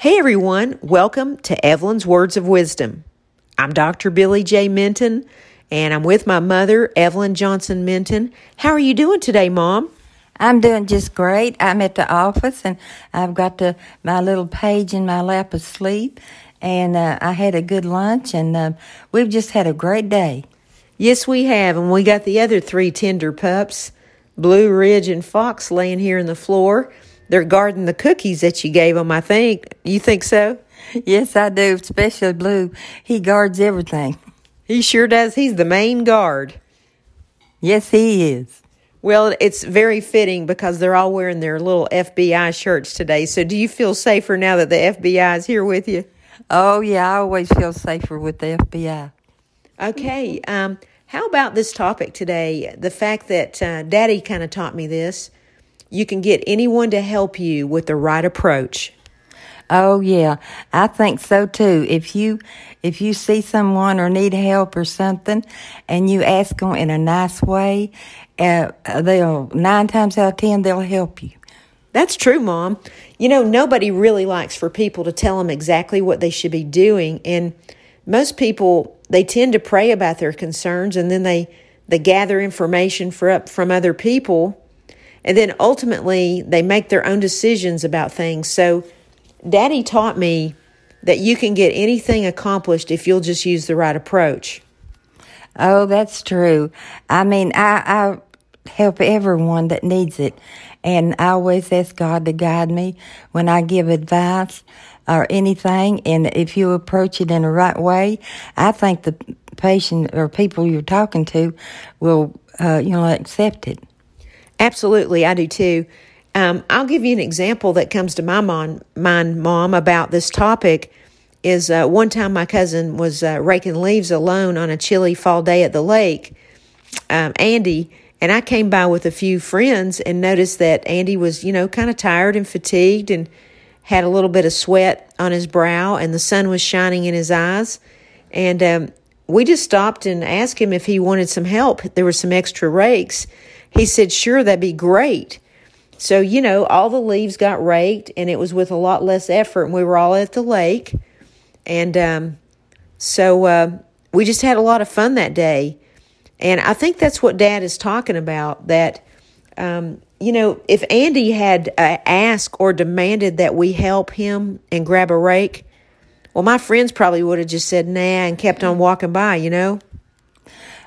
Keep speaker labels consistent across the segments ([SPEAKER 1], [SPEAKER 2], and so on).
[SPEAKER 1] Hey everyone, welcome to Evelyn's Words of Wisdom. I'm Dr. Billy J. Minton, and I'm with my mother, Evelyn Johnson Minton. How are you doing today, Mom?
[SPEAKER 2] I'm doing just great. I'm at the office, and I've got the, my little page in my lap asleep, and uh, I had a good lunch, and uh, we've just had a great day.
[SPEAKER 1] Yes, we have, and we got the other three tender pups, Blue Ridge and Fox, laying here in the floor. They're guarding the cookies that you gave them, I think. You think so?
[SPEAKER 2] Yes, I do, especially Blue. He guards everything.
[SPEAKER 1] He sure does. He's the main guard.
[SPEAKER 2] Yes, he is.
[SPEAKER 1] Well, it's very fitting because they're all wearing their little FBI shirts today. So, do you feel safer now that the FBI is here with you?
[SPEAKER 2] Oh, yeah, I always feel safer with the FBI.
[SPEAKER 1] Okay. Um, how about this topic today? The fact that uh, Daddy kind of taught me this. You can get anyone to help you with the right approach.
[SPEAKER 2] Oh yeah, I think so too. If you if you see someone or need help or something, and you ask them in a nice way, uh, they'll nine times out of ten they'll help you.
[SPEAKER 1] That's true, Mom. You know, nobody really likes for people to tell them exactly what they should be doing, and most people they tend to pray about their concerns, and then they they gather information for, up from other people and then ultimately, they make their own decisions about things. So, Daddy taught me that you can get anything accomplished if you'll just use the right approach.
[SPEAKER 2] Oh, that's true. I mean, I, I help everyone that needs it. And I always ask God to guide me when I give advice or anything. And if you approach it in the right way, I think the patient or people you're talking to will, uh, you know, accept it.
[SPEAKER 1] Absolutely, I do too. Um, I'll give you an example that comes to my mind, mind Mom, about this topic. Is uh, one time my cousin was uh, raking leaves alone on a chilly fall day at the lake, um, Andy, and I came by with a few friends and noticed that Andy was, you know, kind of tired and fatigued and had a little bit of sweat on his brow, and the sun was shining in his eyes. And um, we just stopped and asked him if he wanted some help. There were some extra rakes. He said, Sure, that'd be great. So, you know, all the leaves got raked and it was with a lot less effort. And we were all at the lake. And um, so uh, we just had a lot of fun that day. And I think that's what Dad is talking about that, um, you know, if Andy had uh, asked or demanded that we help him and grab a rake, well, my friends probably would have just said nah and kept on walking by, you know?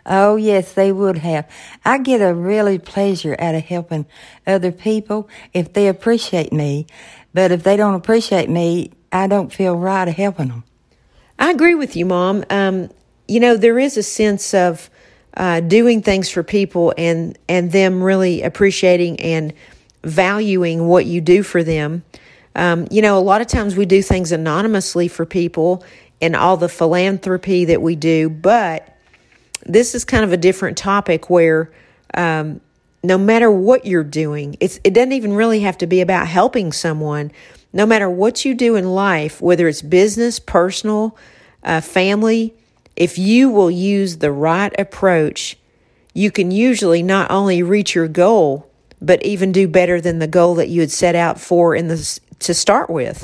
[SPEAKER 2] Oh, yes, they would have. I get a really pleasure out of helping other people if they appreciate me. But if they don't appreciate me, I don't feel right helping them.
[SPEAKER 1] I agree with you, Mom. Um, you know, there is a sense of uh, doing things for people and, and them really appreciating and valuing what you do for them. Um, you know, a lot of times we do things anonymously for people and all the philanthropy that we do, but this is kind of a different topic where um, no matter what you're doing, it doesn't even really have to be about helping someone. No matter what you do in life, whether it's business, personal, uh, family, if you will use the right approach, you can usually not only reach your goal, but even do better than the goal that you had set out for in the to start with.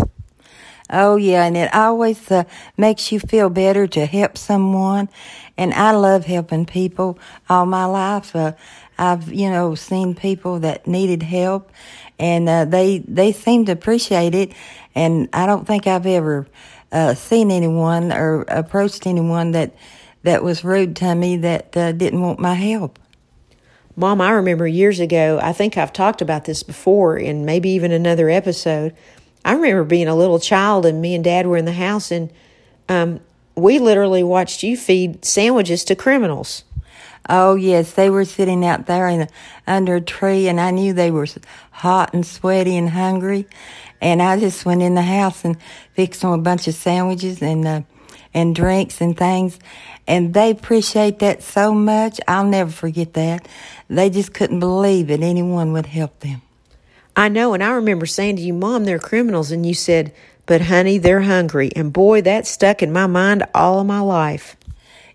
[SPEAKER 2] Oh yeah, and it always uh, makes you feel better to help someone. And I love helping people all my life. Uh, I've you know seen people that needed help, and uh, they they seem to appreciate it. And I don't think I've ever uh, seen anyone or approached anyone that that was rude to me that uh, didn't want my help.
[SPEAKER 1] Mom, I remember years ago. I think I've talked about this before, in maybe even another episode I remember being a little child and me and dad were in the house and um, we literally watched you feed sandwiches to criminals.
[SPEAKER 2] Oh yes, they were sitting out there in under a tree, and I knew they were hot and sweaty and hungry, and I just went in the house and fixed them a bunch of sandwiches and uh, and drinks and things, and they appreciate that so much. I'll never forget that. They just couldn't believe that anyone would help them.
[SPEAKER 1] I know, and I remember saying to you, Mom, they're criminals. And you said, But honey, they're hungry. And boy, that stuck in my mind all of my life.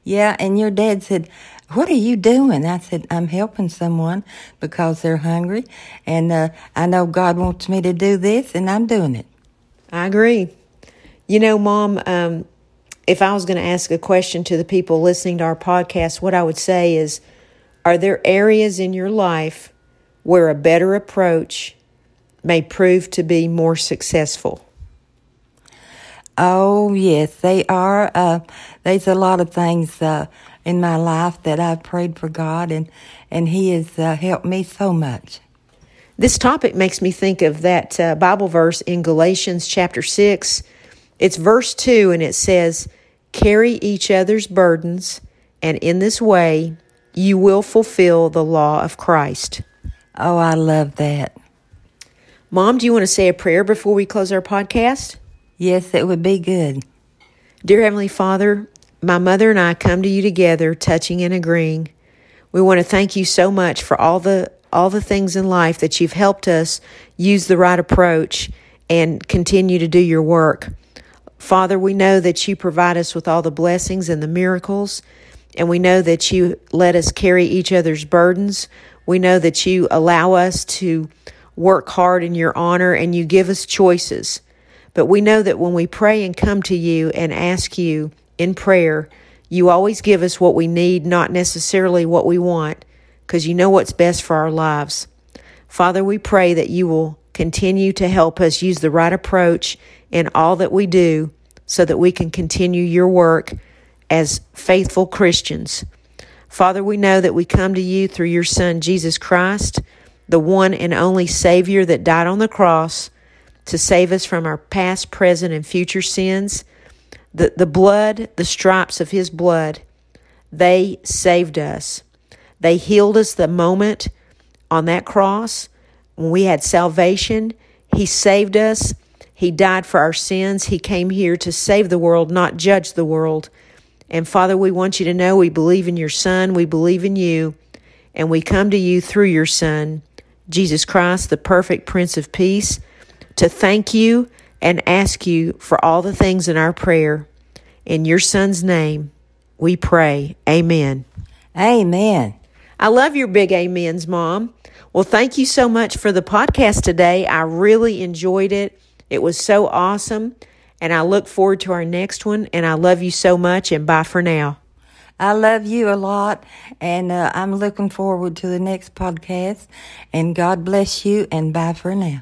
[SPEAKER 2] Yeah, and your dad said, What are you doing? I said, I'm helping someone because they're hungry. And uh, I know God wants me to do this, and I'm doing it.
[SPEAKER 1] I agree. You know, Mom, um, if I was going to ask a question to the people listening to our podcast, what I would say is Are there areas in your life where a better approach may prove to be more successful?
[SPEAKER 2] Oh, yes, they are. Uh, there's a lot of things uh, in my life that I've prayed for God, and, and He has uh, helped me so much.
[SPEAKER 1] This topic makes me think of that uh, Bible verse in Galatians chapter 6. It's verse 2, and it says, Carry each other's burdens, and in this way you will fulfill the law of Christ.
[SPEAKER 2] Oh, I love that.
[SPEAKER 1] Mom, do you want to say a prayer before we close our podcast?
[SPEAKER 2] Yes, it would be good.
[SPEAKER 1] Dear Heavenly Father, my mother and I come to you together, touching and agreeing. We want to thank you so much for all the all the things in life that you've helped us use the right approach and continue to do your work. Father, we know that you provide us with all the blessings and the miracles, and we know that you let us carry each other's burdens. We know that you allow us to work hard in your honor and you give us choices. But we know that when we pray and come to you and ask you in prayer, you always give us what we need, not necessarily what we want, because you know what's best for our lives. Father, we pray that you will continue to help us use the right approach in all that we do so that we can continue your work as faithful Christians. Father, we know that we come to you through your Son, Jesus Christ, the one and only Savior that died on the cross to save us from our past, present, and future sins. The, the blood, the stripes of his blood, they saved us. They healed us the moment on that cross when we had salvation. He saved us. He died for our sins. He came here to save the world, not judge the world. And Father, we want you to know we believe in your Son, we believe in you, and we come to you through your Son, Jesus Christ, the perfect Prince of Peace to thank you and ask you for all the things in our prayer. In your son's name, we pray. Amen.
[SPEAKER 2] Amen.
[SPEAKER 1] I love your big amens, Mom. Well, thank you so much for the podcast today. I really enjoyed it. It was so awesome. And I look forward to our next one. And I love you so much. And bye for now.
[SPEAKER 2] I love you a lot. And uh, I'm looking forward to the next podcast. And God bless you. And bye for now.